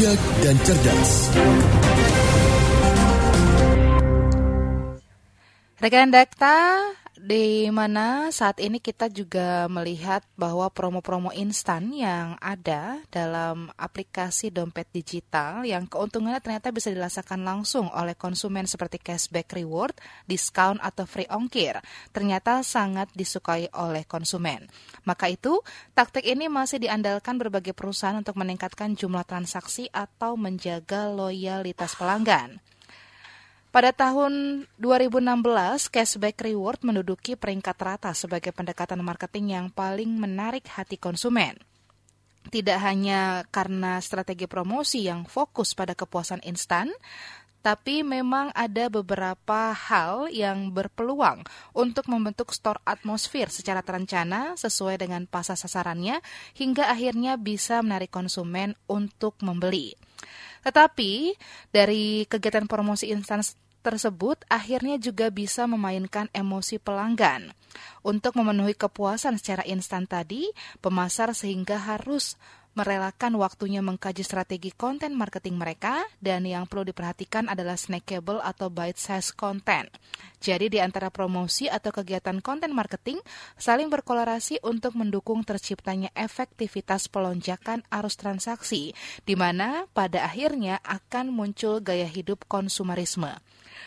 bijak dan cerdas. Rekan Dakta, di mana saat ini kita juga melihat bahwa promo-promo instan yang ada dalam aplikasi dompet digital yang keuntungannya ternyata bisa dirasakan langsung oleh konsumen seperti cashback reward, diskon atau free ongkir, ternyata sangat disukai oleh konsumen. Maka itu, taktik ini masih diandalkan berbagai perusahaan untuk meningkatkan jumlah transaksi atau menjaga loyalitas pelanggan. Pada tahun 2016, cashback reward menduduki peringkat rata sebagai pendekatan marketing yang paling menarik hati konsumen. Tidak hanya karena strategi promosi yang fokus pada kepuasan instan, tapi memang ada beberapa hal yang berpeluang untuk membentuk store atmosfer secara terencana sesuai dengan pasar sasarannya hingga akhirnya bisa menarik konsumen untuk membeli. Tetapi dari kegiatan promosi instan tersebut akhirnya juga bisa memainkan emosi pelanggan. Untuk memenuhi kepuasan secara instan tadi, pemasar sehingga harus merelakan waktunya mengkaji strategi konten marketing mereka dan yang perlu diperhatikan adalah snackable atau bite size content. Jadi di antara promosi atau kegiatan konten marketing saling berkolaborasi untuk mendukung terciptanya efektivitas pelonjakan arus transaksi di mana pada akhirnya akan muncul gaya hidup konsumerisme.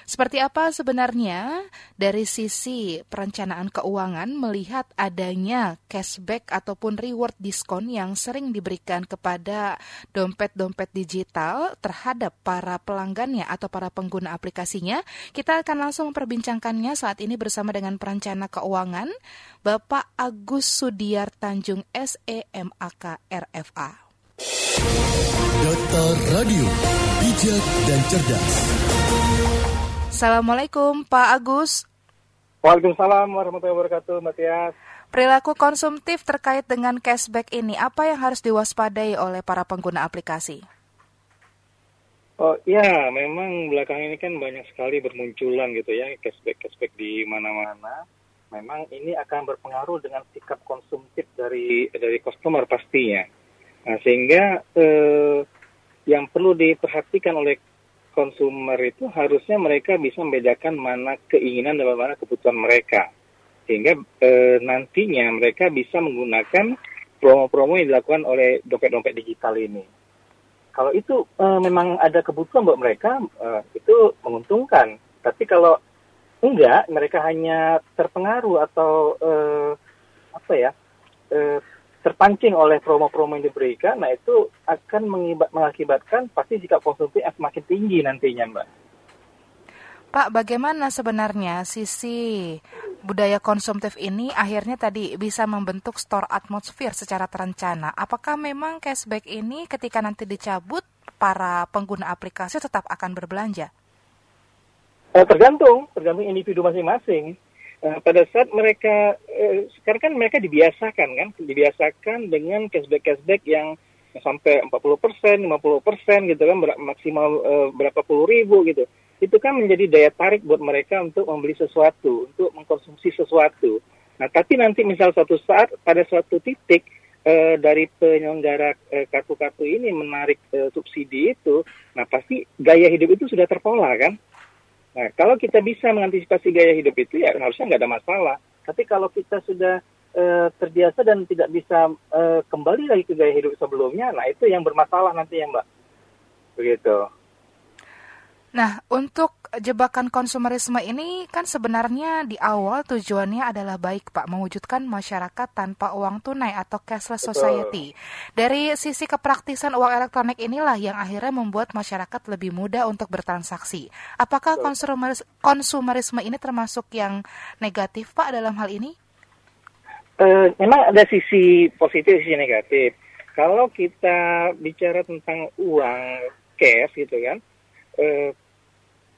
Seperti apa sebenarnya dari sisi perencanaan keuangan melihat adanya cashback ataupun reward diskon yang sering diberikan kepada dompet-dompet digital terhadap para pelanggannya atau para pengguna aplikasinya? Kita akan langsung memperbincangkannya saat ini bersama dengan perencana keuangan Bapak Agus Sudiar Tanjung SEMAK RFA. Data Radio, bijak dan cerdas. Assalamualaikum Pak Agus. Waalaikumsalam warahmatullahi wabarakatuh, Mbak Tias. Perilaku konsumtif terkait dengan cashback ini, apa yang harus diwaspadai oleh para pengguna aplikasi? Oh iya, memang belakang ini kan banyak sekali bermunculan gitu ya cashback-cashback di mana-mana. Memang ini akan berpengaruh dengan sikap konsumtif dari dari customer pastinya. Nah, sehingga eh, yang perlu diperhatikan oleh konsumer itu harusnya mereka bisa membedakan mana keinginan dan mana kebutuhan mereka. Sehingga e, nantinya mereka bisa menggunakan promo-promo yang dilakukan oleh dompet-dompet digital ini. Kalau itu e, memang ada kebutuhan buat mereka, e, itu menguntungkan. Tapi kalau enggak, mereka hanya terpengaruh atau e, apa ya, e, terpancing oleh promo-promo yang diberikan, nah itu akan mengakibatkan pasti sikap konsumtif yang semakin tinggi nantinya, Mbak. Pak, bagaimana sebenarnya sisi budaya konsumtif ini akhirnya tadi bisa membentuk store atmosfer secara terencana? Apakah memang cashback ini ketika nanti dicabut, para pengguna aplikasi tetap akan berbelanja? Eh, tergantung, tergantung individu masing-masing uh, pada saat mereka uh, sekarang kan mereka dibiasakan kan, dibiasakan dengan cashback-cashback yang sampai 40 persen, 50 persen gitu kan, ber maksimal uh, berapa puluh ribu gitu. Itu kan menjadi daya tarik buat mereka untuk membeli sesuatu, untuk mengkonsumsi sesuatu. Nah, tapi nanti misal suatu saat pada suatu titik uh, dari penyelenggara kartu-kartu uh, ini menarik uh, subsidi itu, nah pasti gaya hidup itu sudah terpola kan. Nah, kalau kita bisa mengantisipasi gaya hidup itu ya harusnya nggak ada masalah. Tapi kalau kita sudah uh, terbiasa dan tidak bisa uh, kembali lagi ke gaya hidup sebelumnya, nah itu yang bermasalah nanti ya Mbak. Begitu. Nah, untuk jebakan konsumerisme ini kan sebenarnya di awal tujuannya adalah baik, Pak, mewujudkan masyarakat tanpa uang tunai atau cashless society. Dari sisi kepraktisan uang elektronik inilah yang akhirnya membuat masyarakat lebih mudah untuk bertransaksi. Apakah konsumeris konsumerisme ini termasuk yang negatif, Pak, dalam hal ini? Uh, memang ada sisi positif, sisi negatif. Kalau kita bicara tentang uang cash gitu kan, uh,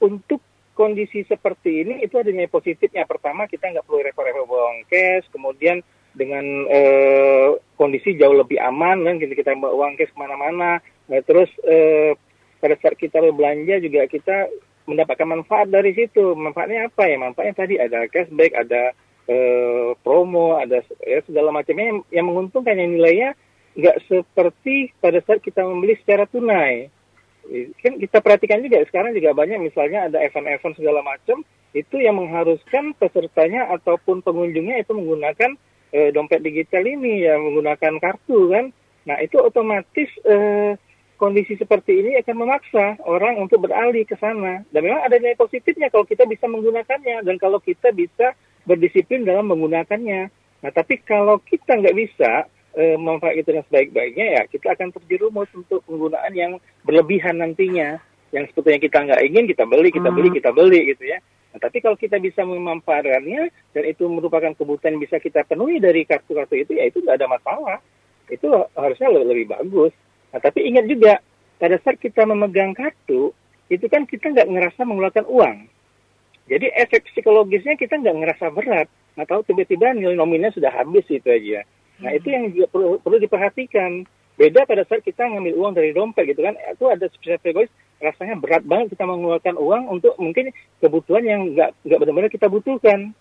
untuk kondisi seperti ini itu ada nilai positifnya. Pertama kita nggak perlu repot-repot bawa cash, kemudian dengan eh, kondisi jauh lebih aman kan kita kita bawa uang cash ke mana-mana. Nah, terus eh, pada saat kita berbelanja juga kita mendapatkan manfaat dari situ. Manfaatnya apa ya? Manfaatnya tadi ada cashback, ada eh, promo, ada ya segala macamnya yang, yang menguntungkan yang nilainya nggak seperti pada saat kita membeli secara tunai. Kan kita perhatikan juga sekarang juga banyak misalnya ada event-event segala macam itu yang mengharuskan pesertanya ataupun pengunjungnya itu menggunakan e, dompet digital ini ya menggunakan kartu kan. Nah itu otomatis e, kondisi seperti ini akan memaksa orang untuk beralih ke sana. Dan memang ada nilai positifnya kalau kita bisa menggunakannya dan kalau kita bisa berdisiplin dalam menggunakannya. Nah, tapi kalau kita nggak bisa e, memanfaatkan itu dengan sebaik-baiknya, ya kita akan terjerumus untuk penggunaan yang berlebihan nantinya. Yang sebetulnya kita nggak ingin, kita beli, kita beli, hmm. kita beli gitu ya. Nah, tapi kalau kita bisa memanfaatkannya dan itu merupakan kebutuhan yang bisa kita penuhi dari kartu-kartu itu, ya itu nggak ada masalah. Itu harusnya lebih, lebih bagus. Nah, tapi ingat juga, pada saat kita memegang kartu, itu kan kita nggak ngerasa mengeluarkan uang. Jadi efek psikologisnya kita nggak ngerasa berat. Nggak tahu tiba-tiba nilai nominalnya sudah habis itu aja. Nah itu yang juga perlu, perlu diperhatikan. Beda pada saat kita ngambil uang dari dompet gitu kan, itu ada psikologis rasanya berat banget kita mengeluarkan uang untuk mungkin kebutuhan yang nggak nggak benar-benar kita butuhkan.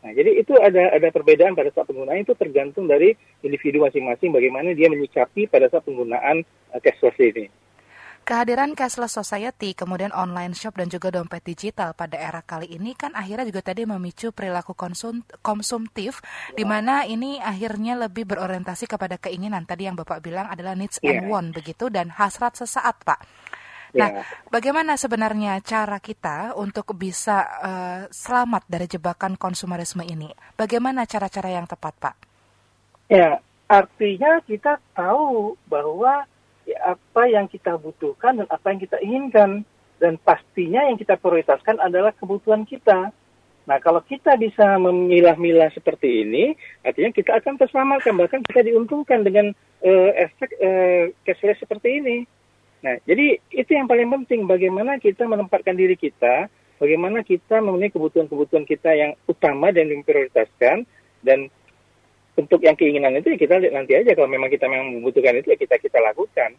Nah, jadi itu ada ada perbedaan pada saat penggunaan itu tergantung dari individu masing-masing bagaimana dia menyikapi pada saat penggunaan uh, cashless ini. Kehadiran cashless society, kemudian online shop dan juga dompet digital pada era kali ini kan akhirnya juga tadi memicu perilaku konsum, konsumtif di mana ini akhirnya lebih berorientasi kepada keinginan tadi yang Bapak bilang adalah needs yeah. and iya. want begitu dan hasrat sesaat, Pak. Nah, ya. bagaimana sebenarnya cara kita untuk bisa uh, selamat dari jebakan konsumerisme ini? Bagaimana cara-cara yang tepat, Pak? Ya, artinya kita tahu bahwa apa yang kita butuhkan dan apa yang kita inginkan. Dan pastinya yang kita prioritaskan adalah kebutuhan kita. Nah, kalau kita bisa memilah-milah seperti ini, artinya kita akan terselamatkan, bahkan kita diuntungkan dengan uh, efek uh, cashless seperti ini. Nah, jadi itu yang paling penting bagaimana kita menempatkan diri kita, bagaimana kita memenuhi kebutuhan-kebutuhan kita yang utama dan diprioritaskan dan untuk yang keinginan itu ya kita lihat nanti aja kalau memang kita memang membutuhkan itu ya kita kita lakukan.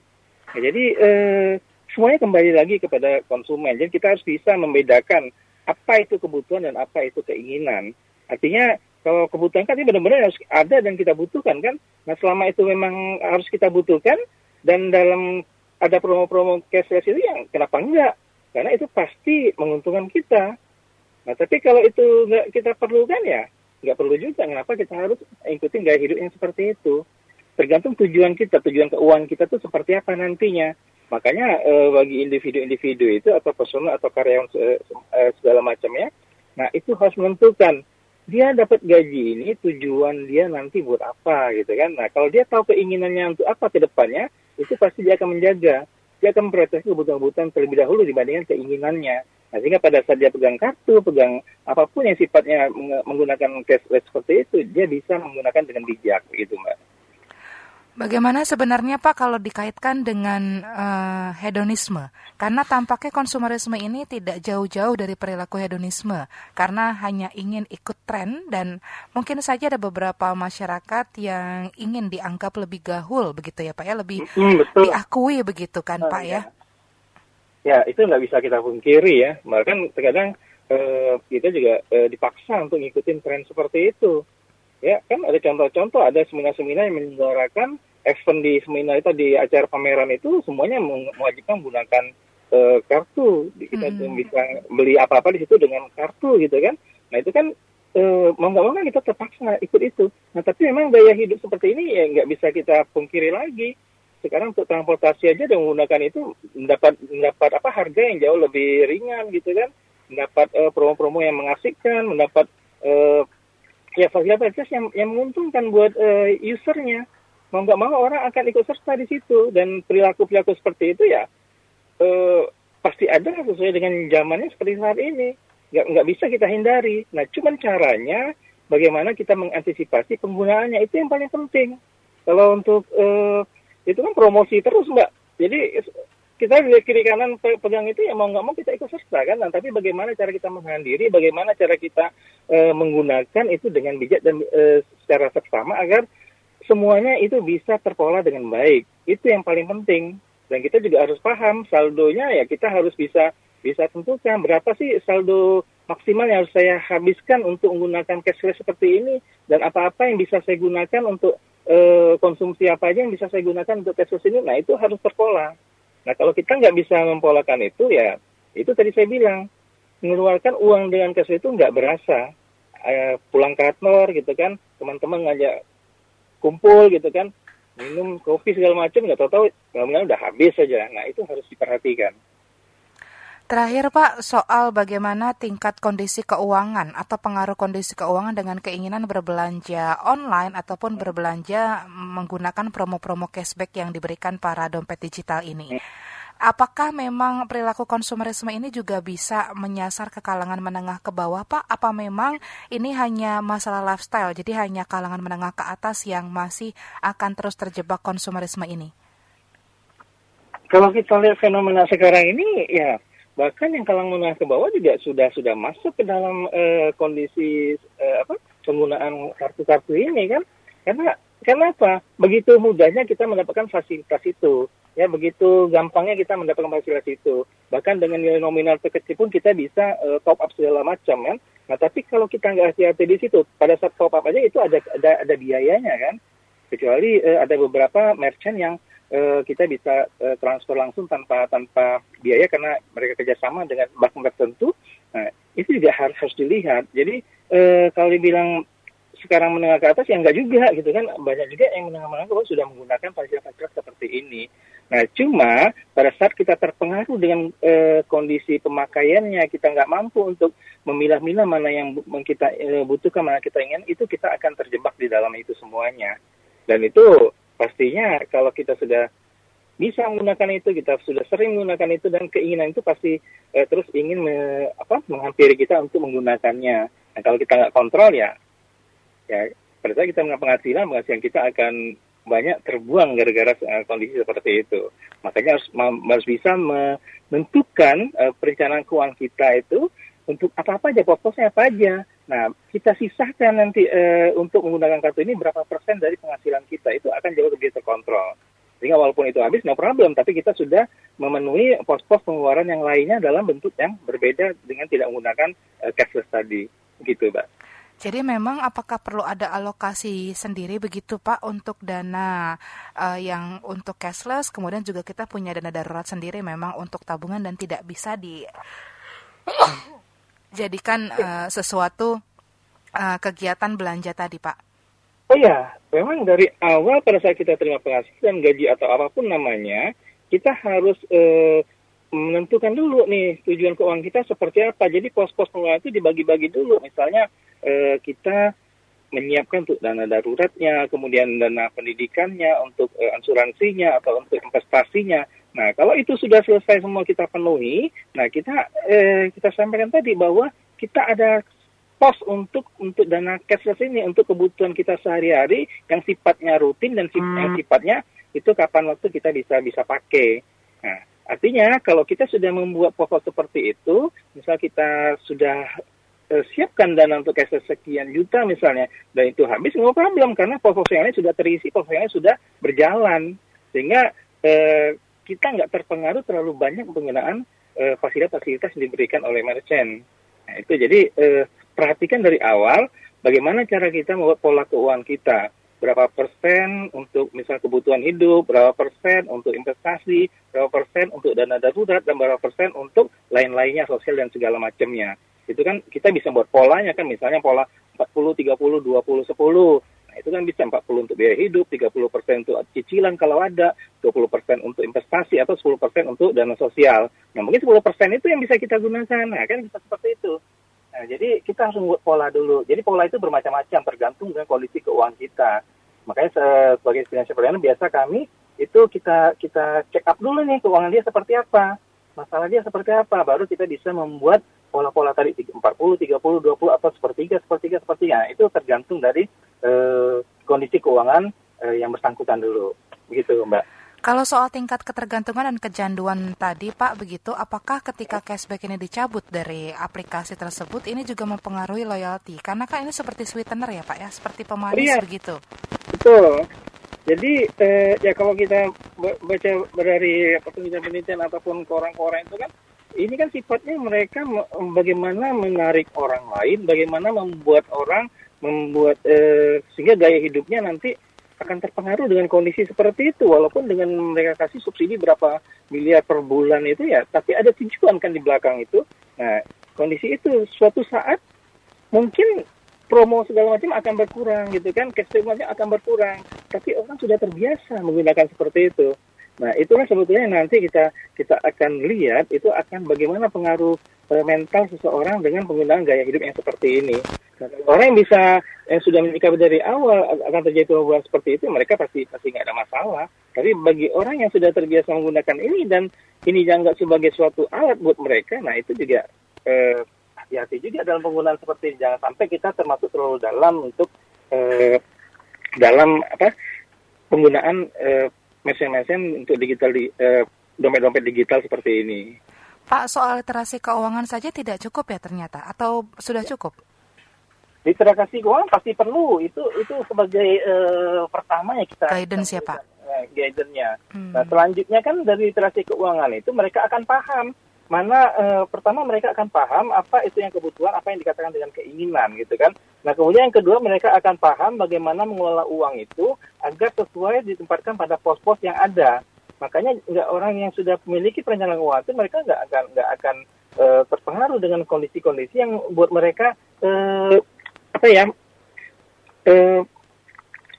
Nah, jadi eh, semuanya kembali lagi kepada konsumen. Jadi kita harus bisa membedakan apa itu kebutuhan dan apa itu keinginan. Artinya kalau kebutuhan kan ini benar-benar harus ada dan kita butuhkan kan. Nah selama itu memang harus kita butuhkan dan dalam ada promo-promo cashless itu yang kenapa enggak? Karena itu pasti menguntungkan kita. Nah, tapi kalau itu nggak kita perlukan ya, nggak perlu juga. Kenapa kita harus ikutin gaya hidup yang seperti itu? Tergantung tujuan kita, tujuan keuangan kita tuh seperti apa nantinya. Makanya eh, bagi individu-individu itu atau personal atau karyawan eh, segala macamnya, nah itu harus menentukan dia dapat gaji ini tujuan dia nanti buat apa gitu kan. Nah kalau dia tahu keinginannya untuk apa ke depannya, itu pasti dia akan menjaga. Dia akan memprioritaskan kebutuhan-kebutuhan terlebih dahulu dibandingkan keinginannya. Nah, sehingga pada saat dia pegang kartu, pegang apa pun yang sifatnya menggunakan cashless seperti itu, dia bisa menggunakan dengan bijak, gitu, Mbak. Bagaimana sebenarnya Pak kalau dikaitkan dengan uh, hedonisme? Karena tampaknya konsumerisme ini tidak jauh-jauh dari perilaku hedonisme, karena hanya ingin ikut tren dan mungkin saja ada beberapa masyarakat yang ingin dianggap lebih gahul begitu ya Pak ya, lebih betul. diakui begitu kan Pak ya? Ya itu nggak bisa kita pungkiri ya, bahkan terkadang uh, kita juga uh, dipaksa untuk ngikutin tren seperti itu Ya, kan ada contoh-contoh, ada seminar-seminar yang menyelenggarakan event di seminar itu di acara pameran itu semuanya mewajibkan menggunakan uh, kartu. Kita hmm. bisa beli apa-apa di situ dengan kartu gitu kan. Nah itu kan uh, mau nggak mau kan kita terpaksa ikut itu. Nah tapi memang gaya hidup seperti ini ya nggak bisa kita pungkiri lagi. Sekarang untuk transportasi aja dengan menggunakan itu mendapat mendapat apa harga yang jauh lebih ringan gitu kan. Mendapat uh, promo-promo yang mengasihkan, mendapat uh, ya fasilitas yang yang menguntungkan buat uh, usernya. Mau nggak mau orang akan ikut serta di situ. Dan perilaku perilaku seperti itu ya uh, pasti ada sesuai dengan zamannya seperti saat ini. Nggak nggak bisa kita hindari. Nah cuman caranya bagaimana kita mengantisipasi penggunaannya. Itu yang paling penting. Kalau untuk uh, itu kan promosi terus mbak. Jadi kita di kiri kanan pegang itu ya mau nggak mau kita ikut serta kan? Nah, tapi bagaimana cara kita menahan diri? Bagaimana cara kita e, menggunakan itu dengan bijak dan e, secara seksama agar semuanya itu bisa terpola dengan baik? Itu yang paling penting. Dan kita juga harus paham saldonya ya kita harus bisa bisa tentukan berapa sih saldo maksimal yang harus saya habiskan untuk menggunakan cashless seperti ini dan apa-apa yang bisa saya gunakan untuk eh, konsumsi apa aja yang bisa saya gunakan untuk cashless ini, nah itu harus terpola. Nah kalau kita nggak bisa mempolakan itu ya, itu tadi saya bilang, mengeluarkan uang dengan cash itu nggak berasa. Eh, pulang kantor gitu kan, teman-teman ngajak kumpul gitu kan, minum kopi segala macam nggak tahu-tahu udah habis saja. Nah itu harus diperhatikan. Terakhir Pak, soal bagaimana tingkat kondisi keuangan atau pengaruh kondisi keuangan dengan keinginan berbelanja online ataupun berbelanja menggunakan promo-promo cashback yang diberikan para dompet digital ini. Apakah memang perilaku konsumerisme ini juga bisa menyasar ke kalangan menengah ke bawah, Pak? Apa memang ini hanya masalah lifestyle, jadi hanya kalangan menengah ke atas yang masih akan terus terjebak konsumerisme ini? Kalau kita lihat fenomena sekarang ini, ya bahkan yang kalang menengah ke bawah juga sudah sudah masuk ke dalam uh, kondisi uh, apa penggunaan kartu-kartu ini kan. Karena kenapa begitu mudahnya kita mendapatkan fasilitas itu. Ya begitu gampangnya kita mendapatkan fasilitas itu. Bahkan dengan nilai nominal terkecil pun kita bisa uh, top up segala macam kan. Nah tapi kalau kita nggak hati-hati di situ pada saat top up aja itu ada ada ada biayanya kan. Kecuali uh, ada beberapa merchant yang uh, kita bisa uh, transfer langsung tanpa tanpa biaya karena mereka kerjasama dengan bank tertentu. Nah, itu juga harus harus dilihat. Jadi uh, kalau dibilang sekarang menengah ke atas ya enggak juga gitu kan banyak juga yang menengah ke bawah sudah menggunakan fasilitas-fasilitas seperti ini. Nah cuma pada saat kita terpengaruh dengan e, kondisi pemakaiannya kita nggak mampu untuk memilah-milah mana yang kita e, butuhkan mana kita ingin itu kita akan terjebak di dalam itu semuanya dan itu pastinya kalau kita sudah bisa menggunakan itu, kita sudah sering menggunakan itu dan keinginan itu pasti eh, terus ingin me, apa, menghampiri kita untuk menggunakannya. Nah, kalau kita nggak kontrol ya, ya pada kita mengambil penghasilan, penghasilan kita akan banyak terbuang gara-gara uh, kondisi seperti itu. Makanya harus harus bisa menentukan uh, perencanaan keuangan kita itu untuk apa-apa aja, pokoknya apa aja. Nah, kita sisahkan nanti e, untuk menggunakan kartu ini berapa persen dari penghasilan kita itu akan jauh lebih terkontrol. Sehingga walaupun itu habis, no problem, tapi kita sudah memenuhi pos-pos pengeluaran yang lainnya dalam bentuk yang berbeda dengan tidak menggunakan e, cashless tadi. Gitu, Mbak. Jadi memang apakah perlu ada alokasi sendiri begitu Pak untuk dana uh, yang untuk cashless, kemudian juga kita punya dana darurat sendiri memang untuk tabungan dan tidak bisa di jadikan uh, sesuatu uh, kegiatan belanja tadi, Pak? Oh ya, memang dari awal pada saat kita terima penghasilan gaji atau apa pun namanya, kita harus uh, menentukan dulu nih tujuan keuangan kita seperti apa. Jadi pos-pos pengeluaran itu dibagi-bagi dulu. Misalnya uh, kita menyiapkan untuk dana daruratnya, kemudian dana pendidikannya, untuk uh, asuransinya atau untuk investasinya. Nah, kalau itu sudah selesai semua kita penuhi, nah kita eh, kita sampaikan tadi bahwa kita ada pos untuk untuk dana cashless ini untuk kebutuhan kita sehari-hari yang sifatnya rutin dan sif hmm. yang sifatnya itu kapan waktu kita bisa bisa pakai. Nah, artinya kalau kita sudah membuat pokok seperti itu, misal kita sudah eh, siapkan dana untuk cashless sekian juta misalnya, dan itu habis nggak problem karena pokok ini sudah terisi, pokok sudah berjalan sehingga eh, kita nggak terpengaruh terlalu banyak penggunaan uh, fasilitas-fasilitas yang diberikan oleh merchant. Nah, itu jadi uh, perhatikan dari awal bagaimana cara kita membuat pola keuangan kita. Berapa persen untuk misal kebutuhan hidup, berapa persen untuk investasi, berapa persen untuk dana darurat, dan berapa persen untuk lain-lainnya sosial dan segala macamnya. Itu kan kita bisa buat polanya kan misalnya pola 40, 30, 20, 10 Nah, itu kan bisa 40 untuk biaya hidup, 30 persen untuk cicilan kalau ada, 20 persen untuk investasi, atau 10 persen untuk dana sosial. Nah, mungkin 10 persen itu yang bisa kita gunakan. Nah, kan bisa seperti itu. Nah, jadi kita harus membuat pola dulu. Jadi pola itu bermacam-macam, tergantung dengan kondisi keuangan kita. Makanya sebagai financial planner biasa kami itu kita kita check up dulu nih keuangan dia seperti apa, masalah dia seperti apa, baru kita bisa membuat pola-pola tadi 40, 30, 20 atau sepertiga, sepertiga, sepertiga. Nah, itu tergantung dari eh, kondisi keuangan eh, yang bersangkutan dulu. Begitu, Mbak. Kalau soal tingkat ketergantungan dan kecanduan tadi, Pak, begitu, apakah ketika cashback ini dicabut dari aplikasi tersebut, ini juga mempengaruhi loyalty? Karena kan ini seperti sweetener ya, Pak, ya, seperti pemanis iya. begitu. Betul. Jadi eh, ya kalau kita baca dari penelitian-penelitian ataupun koran-koran itu kan, ini kan sifatnya mereka bagaimana menarik orang lain, bagaimana membuat orang membuat eh, sehingga gaya hidupnya nanti akan terpengaruh dengan kondisi seperti itu. Walaupun dengan mereka kasih subsidi berapa miliar per bulan itu ya tapi ada tujuan kan di belakang itu. Nah kondisi itu suatu saat mungkin promo segala macam akan berkurang gitu kan macam akan berkurang. Tapi orang sudah terbiasa menggunakan seperti itu nah itulah sebetulnya nanti kita kita akan lihat itu akan bagaimana pengaruh uh, mental seseorang dengan penggunaan gaya hidup yang seperti ini. Orang yang bisa yang sudah menyikapi dari awal akan terjadi perubahan seperti itu mereka pasti pasti nggak ada masalah. Tapi bagi orang yang sudah terbiasa menggunakan ini dan ini dianggap sebagai suatu alat buat mereka nah itu juga eh, hati-hati juga dalam penggunaan seperti ini. Jangan sampai kita termasuk terlalu dalam untuk eh, dalam apa penggunaan eh, mesin-mesin untuk digital di eh, dompet-dompet digital seperti ini. Pak, soal literasi keuangan saja tidak cukup ya ternyata atau sudah cukup? literasi keuangan pasti perlu itu itu sebagai uh, pertama ya kita guidance ya pak uh, guidance-nya hmm. nah selanjutnya kan dari literasi keuangan itu mereka akan paham mana uh, pertama mereka akan paham apa itu yang kebutuhan apa yang dikatakan dengan keinginan gitu kan. Nah kemudian yang kedua mereka akan paham bagaimana mengelola uang itu agar sesuai ditempatkan pada pos-pos yang ada. Makanya nggak orang yang sudah memiliki perencanaan keuangan itu mereka nggak akan nggak akan uh, terpengaruh dengan kondisi-kondisi yang buat mereka uh, apa ya eh,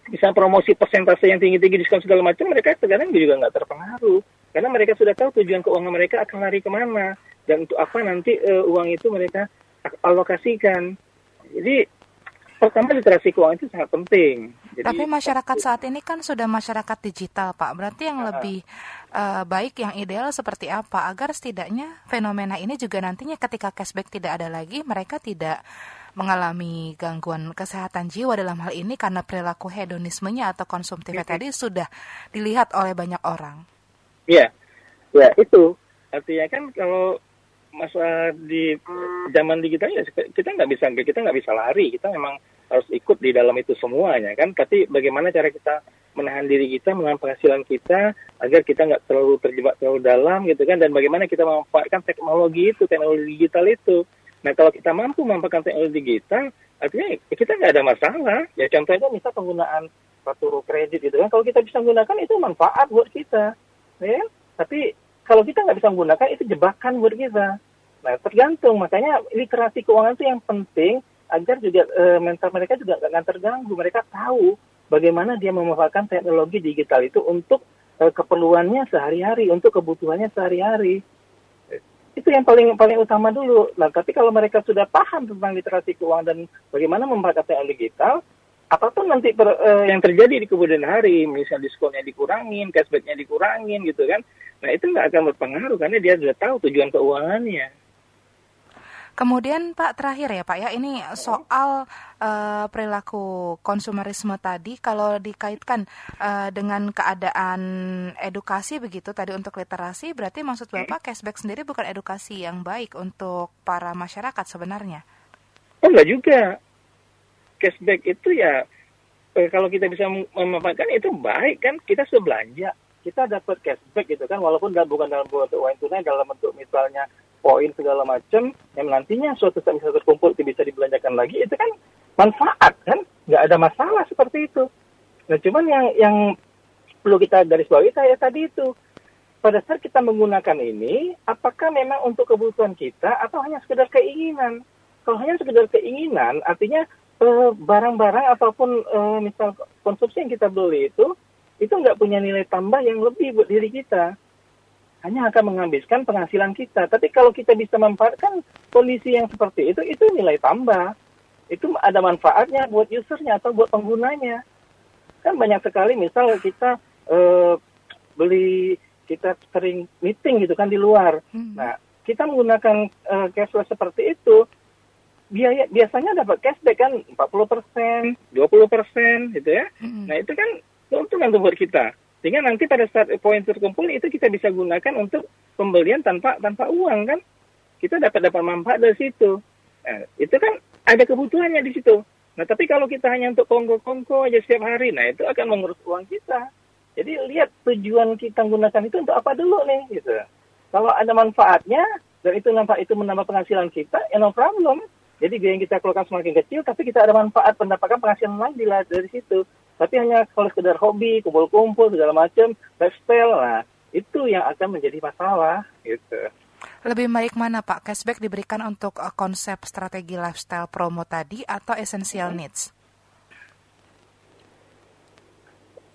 bisa promosi persentase yang tinggi-tinggi diskon segala macam mereka terkadang juga nggak terpengaruh karena mereka sudah tahu tujuan keuangan mereka akan lari ke mana dan untuk apa nanti uh, uang itu mereka alokasikan jadi pertama literasi keuangan itu sangat penting. Jadi, Tapi masyarakat saat ini kan sudah masyarakat digital, Pak. Berarti yang uh, lebih uh, baik, yang ideal seperti apa agar setidaknya fenomena ini juga nantinya ketika cashback tidak ada lagi, mereka tidak mengalami gangguan kesehatan jiwa dalam hal ini karena perilaku hedonismenya atau konsumtifnya tadi sudah dilihat oleh banyak orang. Iya, ya itu. Artinya kan kalau masa di zaman digital ya kita nggak bisa kita nggak bisa lari. Kita memang harus ikut di dalam itu semuanya kan? Tapi bagaimana cara kita menahan diri kita menahan penghasilan kita agar kita nggak terlalu terjebak terlalu dalam gitu kan? Dan bagaimana kita memanfaatkan teknologi itu teknologi digital itu. Nah kalau kita mampu memanfaatkan teknologi digital, artinya ya kita nggak ada masalah. Ya contohnya misal penggunaan kartu kredit gitu kan, kalau kita bisa menggunakan itu manfaat buat kita, ya. Tapi kalau kita nggak bisa menggunakan itu jebakan buat kita. Nah tergantung, makanya literasi keuangan itu yang penting agar juga e, mental mereka juga nggak terganggu. Mereka tahu bagaimana dia memanfaatkan teknologi digital itu untuk e, keperluannya sehari-hari, untuk kebutuhannya sehari-hari itu yang paling paling utama dulu. Nah, tapi kalau mereka sudah paham tentang literasi keuangan dan bagaimana membaca teknologi digital, apa pun nanti per, uh, yang terjadi di kemudian hari, misalnya diskonnya dikurangin, cashbacknya dikurangin gitu kan, nah itu nggak akan berpengaruh karena dia sudah tahu tujuan keuangannya. Kemudian Pak terakhir ya Pak ya ini soal uh, perilaku konsumerisme tadi kalau dikaitkan uh, dengan keadaan edukasi begitu tadi untuk literasi berarti maksud Bapak cashback sendiri bukan edukasi yang baik untuk para masyarakat sebenarnya? Oh enggak juga. Cashback itu ya eh, kalau kita bisa memanfaatkan itu baik kan kita sudah belanja. Kita dapat cashback gitu kan walaupun bukan dalam bentuk uang tunai dalam bentuk misalnya poin segala macam yang nantinya suatu saat bisa terkumpul itu bisa dibelanjakan lagi itu kan manfaat kan nggak ada masalah seperti itu. Nah cuman yang yang perlu kita garis bawahi kayak tadi itu pada saat kita menggunakan ini apakah memang untuk kebutuhan kita atau hanya sekedar keinginan? Kalau hanya sekedar keinginan artinya barang-barang eh, ataupun eh, misal konsumsi yang kita beli itu itu nggak punya nilai tambah yang lebih buat diri kita hanya akan menghabiskan penghasilan kita. Tapi kalau kita bisa memanfaatkan kondisi yang seperti itu, itu nilai tambah. Itu ada manfaatnya buat usernya atau buat penggunanya. Kan banyak sekali misal kita uh, beli, kita sering meeting gitu kan di luar. Hmm. Nah, kita menggunakan uh, cashless seperti itu, biaya biasanya dapat cashback kan 40 persen, 20 persen gitu ya. Hmm. Nah itu kan keuntungan buat kita. Sehingga nanti pada saat poin terkumpul itu kita bisa gunakan untuk pembelian tanpa tanpa uang kan. Kita dapat dapat manfaat dari situ. Nah, itu kan ada kebutuhannya di situ. Nah, tapi kalau kita hanya untuk kongko-kongko aja setiap hari, nah itu akan mengurus uang kita. Jadi lihat tujuan kita gunakan itu untuk apa dulu nih gitu. Kalau ada manfaatnya dan itu manfaat itu menambah penghasilan kita, ya no problem. Jadi biaya yang kita keluarkan semakin kecil, tapi kita ada manfaat pendapatan penghasilan lain dari situ. Tapi hanya kalau sekedar hobi, kumpul-kumpul segala macam, lifestyle, nah itu yang akan menjadi masalah gitu. Lebih baik mana Pak, cashback diberikan untuk uh, konsep strategi lifestyle promo tadi atau essential hmm. needs?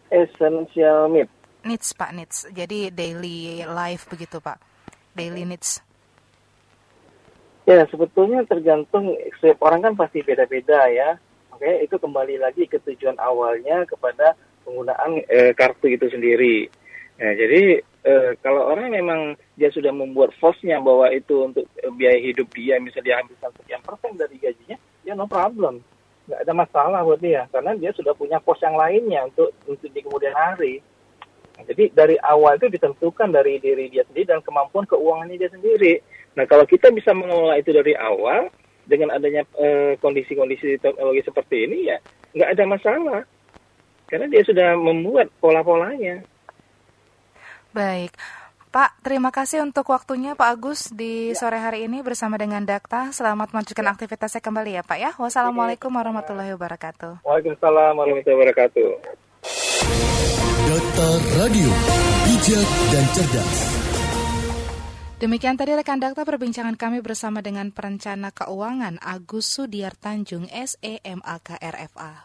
Essential needs. Needs Pak, needs. Jadi daily life begitu Pak, daily needs. Ya, sebetulnya tergantung setiap orang kan pasti beda-beda ya. Oke, itu kembali lagi ke tujuan awalnya kepada penggunaan e, kartu itu sendiri. Ya, jadi e, kalau orang memang dia sudah membuat fosnya bahwa itu untuk e, biaya hidup dia, misalnya dia ambil sekian persen dari gajinya, ya no problem, nggak ada masalah buat dia, karena dia sudah punya pos yang lainnya untuk untuk di kemudian hari. Nah, jadi dari awal itu ditentukan dari diri dia sendiri dan kemampuan keuangannya dia sendiri. Nah, kalau kita bisa mengelola itu dari awal dengan adanya kondisi kondisi-kondisi teknologi seperti ini ya nggak ada masalah karena dia sudah membuat pola-polanya. Baik. Pak, terima kasih untuk waktunya Pak Agus di ya. sore hari ini bersama dengan Dakta. Selamat melanjutkan ya. aktivitasnya kembali ya Pak ya. Wassalamualaikum warahmatullahi wabarakatuh. Waalaikumsalam warahmatullahi wabarakatuh. Dakta Radio, bijak dan cerdas. Demikian tadi rekan dakta perbincangan kami bersama dengan perencana keuangan Agus Sudiar Tanjung SEMAK RFA.